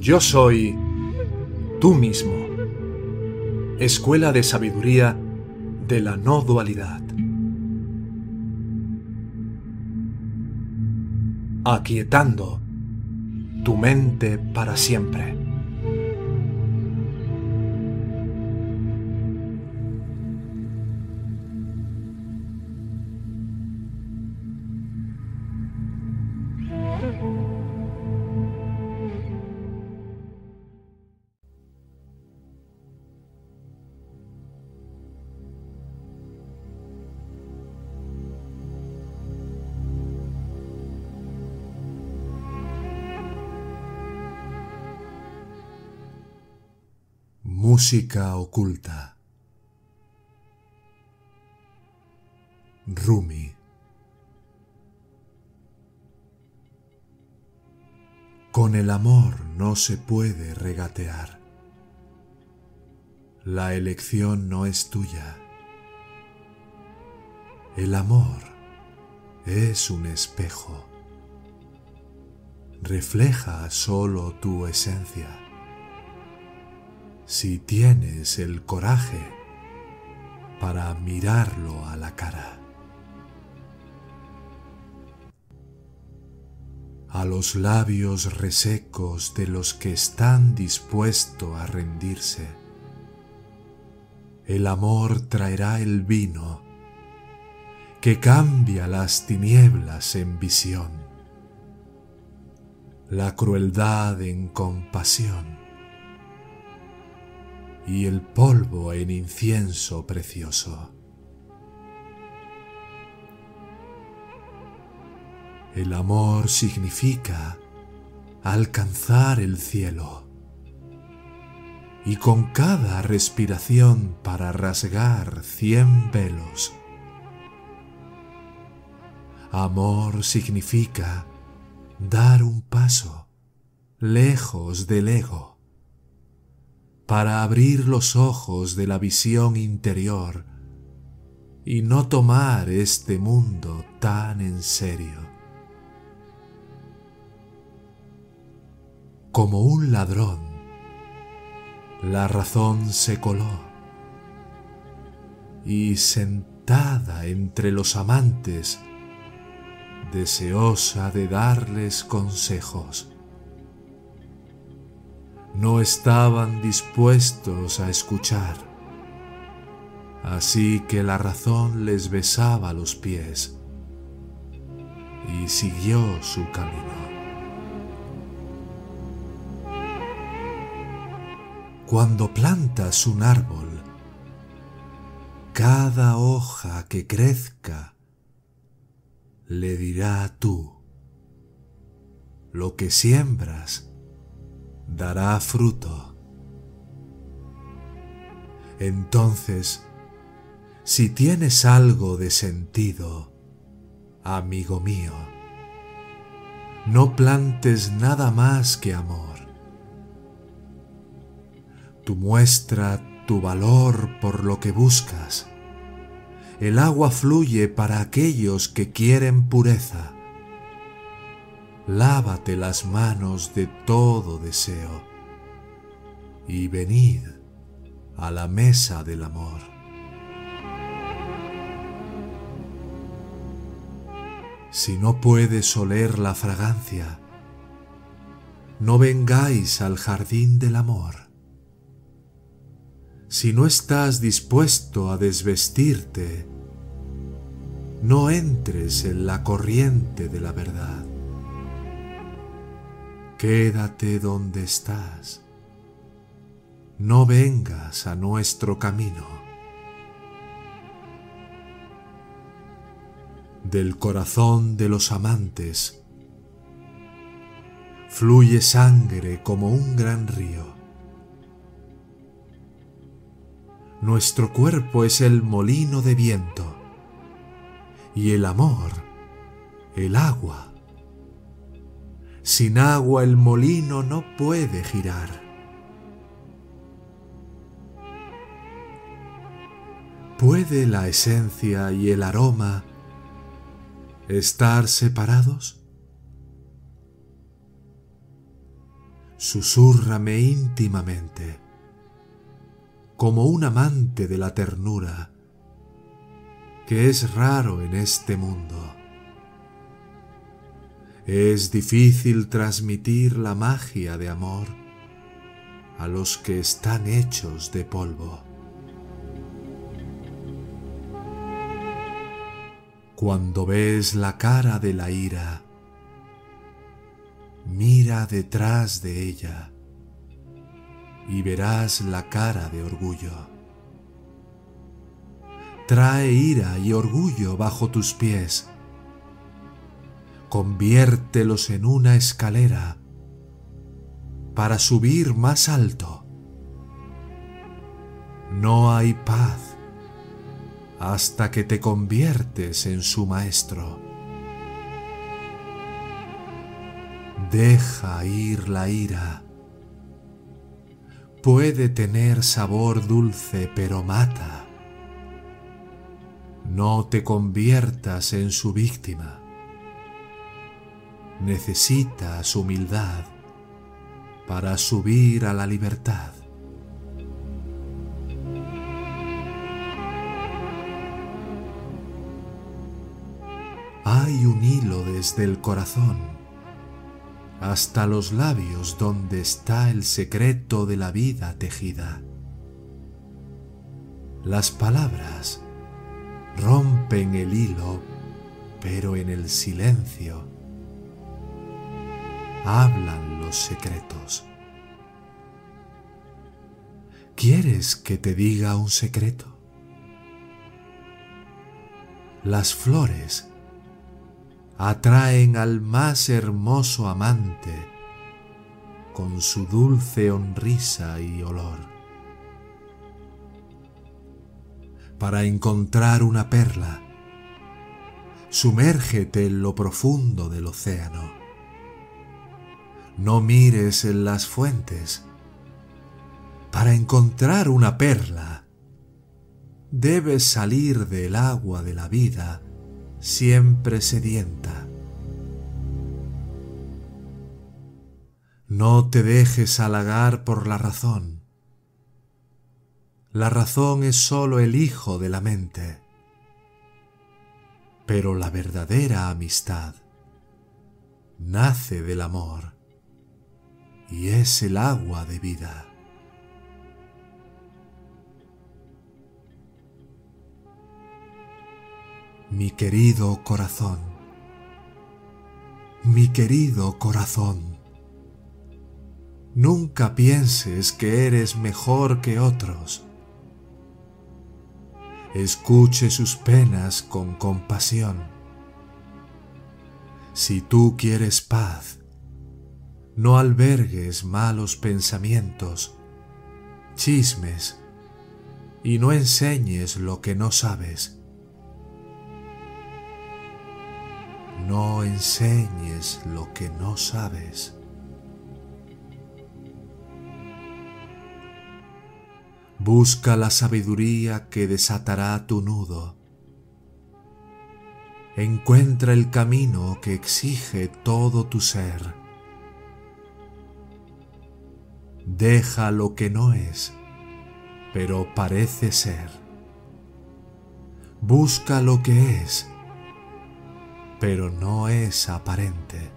Yo soy tú mismo, escuela de sabiduría de la no dualidad. Aquietando tu mente para siempre. Música oculta. Rumi. Con el amor no se puede regatear. La elección no es tuya. El amor es un espejo. Refleja solo tu esencia si tienes el coraje para mirarlo a la cara. A los labios resecos de los que están dispuestos a rendirse, el amor traerá el vino que cambia las tinieblas en visión, la crueldad en compasión y el polvo en incienso precioso. El amor significa alcanzar el cielo y con cada respiración para rasgar cien velos. Amor significa dar un paso lejos del ego para abrir los ojos de la visión interior y no tomar este mundo tan en serio. Como un ladrón, la razón se coló y sentada entre los amantes, deseosa de darles consejos, no estaban dispuestos a escuchar. Así que la razón les besaba los pies y siguió su camino. Cuando plantas un árbol, cada hoja que crezca le dirá tú, lo que siembras dará fruto. Entonces, si tienes algo de sentido, amigo mío, no plantes nada más que amor. Tú muestra tu valor por lo que buscas. El agua fluye para aquellos que quieren pureza lávate las manos de todo deseo y venid a la mesa del amor. Si no puedes oler la fragancia, no vengáis al jardín del amor. Si no estás dispuesto a desvestirte, no entres en la corriente de la verdad. Quédate donde estás. No vengas a nuestro camino. Del corazón de los amantes fluye sangre como un gran río. Nuestro cuerpo es el molino de viento y el amor, el agua sin agua el molino no puede girar. ¿Puede la esencia y el aroma estar separados? Susúrrame íntimamente, como un amante de la ternura, que es raro en este mundo. Es difícil transmitir la magia de amor a los que están hechos de polvo. Cuando ves la cara de la ira, mira detrás de ella y verás la cara de orgullo. Trae ira y orgullo bajo tus pies conviértelos en una escalera para subir más alto. No hay paz hasta que te conviertes en su maestro. Deja ir la ira. Puede tener sabor dulce, pero mata. No te conviertas en su víctima necesitas humildad para subir a la libertad. Hay un hilo desde el corazón hasta los labios donde está el secreto de la vida tejida. Las palabras rompen el hilo, pero en el silencio hablan los secretos. ¿Quieres que te diga un secreto? Las flores atraen al más hermoso amante con su dulce sonrisa y olor. Para encontrar una perla, sumérgete en lo profundo del océano no mires en las fuentes. Para encontrar una perla, debes salir del agua de la vida siempre sedienta. No te dejes halagar por la razón. La razón es sólo el hijo de la mente. Pero la verdadera amistad nace del amor y es el agua de vida. Mi querido corazón, mi querido corazón, nunca pienses que eres mejor que otros. Escuche sus penas con compasión. Si tú quieres paz, no albergues malos pensamientos, chismes, y no enseñes lo que no sabes. No enseñes lo que no sabes. Busca la sabiduría que desatará tu nudo. Encuentra el camino que exige todo tu ser Deja lo que no es, pero parece ser. Busca lo que es, pero no es aparente.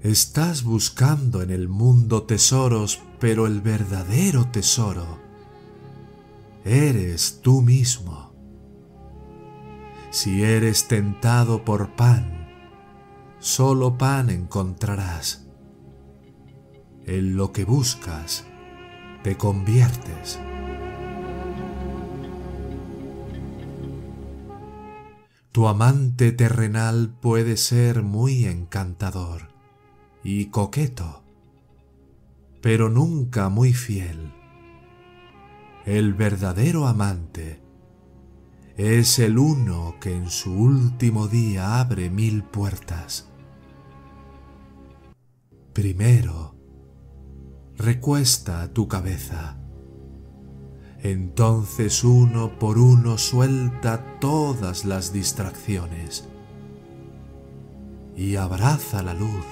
Estás buscando en el mundo tesoros, pero el verdadero tesoro eres tú mismo. Si eres tentado por pan, solo pan encontrarás. En lo que buscas, te conviertes. Tu amante terrenal puede ser muy encantador y coqueto, pero nunca muy fiel. El verdadero amante es el uno que en su último día abre mil puertas Primero, recuesta tu cabeza. Entonces uno por uno suelta todas las distracciones. y abraza la luz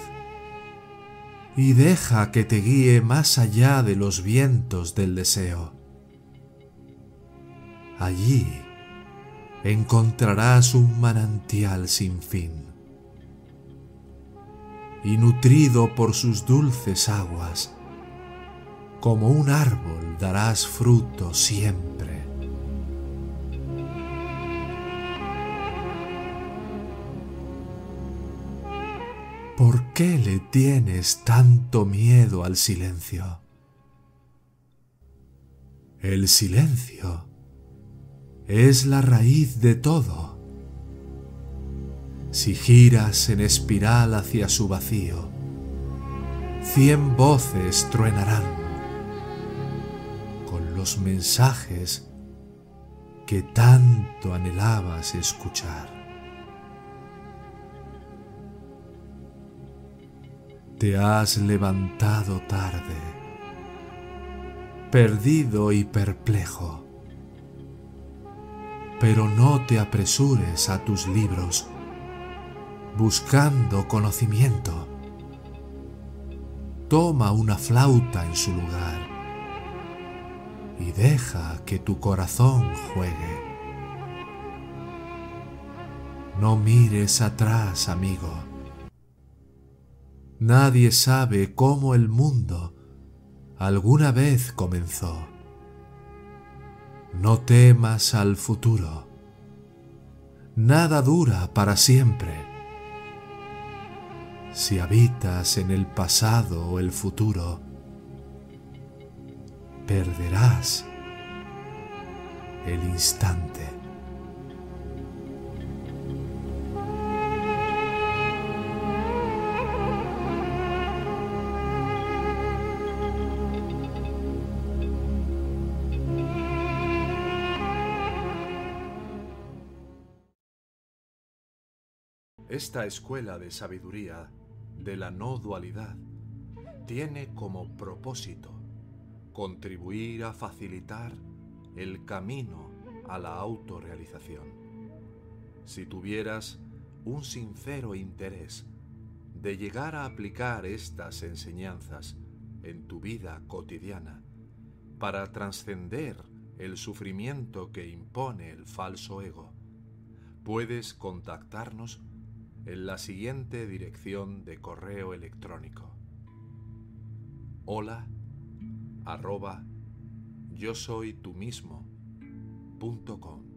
y deja que te guíe más allá de los vientos del deseo. Allí encontrarás un manantial sin fin y nutrido por sus dulces aguas, como un árbol darás fruto siempre. ¿Por qué le tienes tanto miedo al silencio? El silencio es la raíz de todo. Si giras en espiral hacia su vacío, cien voces truenarán con los mensajes que tanto anhelabas escuchar. Te has levantado tarde, perdido y perplejo, pero no te apresures a tus libros buscando conocimiento. Toma una flauta en su lugar y deja que tu corazón juegue. No mires atrás, amigo Nadie sabe cómo el mundo alguna vez comenzó. No temas al futuro. Nada dura para siempre. Si habitas en el pasado o el futuro, perderás el instante. Esta escuela de sabiduría de la no dualidad tiene como propósito contribuir a facilitar el camino a la autorrealización. Si tuvieras un sincero interés de llegar a aplicar estas enseñanzas en tu vida cotidiana para trascender el sufrimiento que impone el falso ego, puedes contactarnos en la siguiente dirección de correo electrónico. Hola arroba yo soy tú mismo punto com.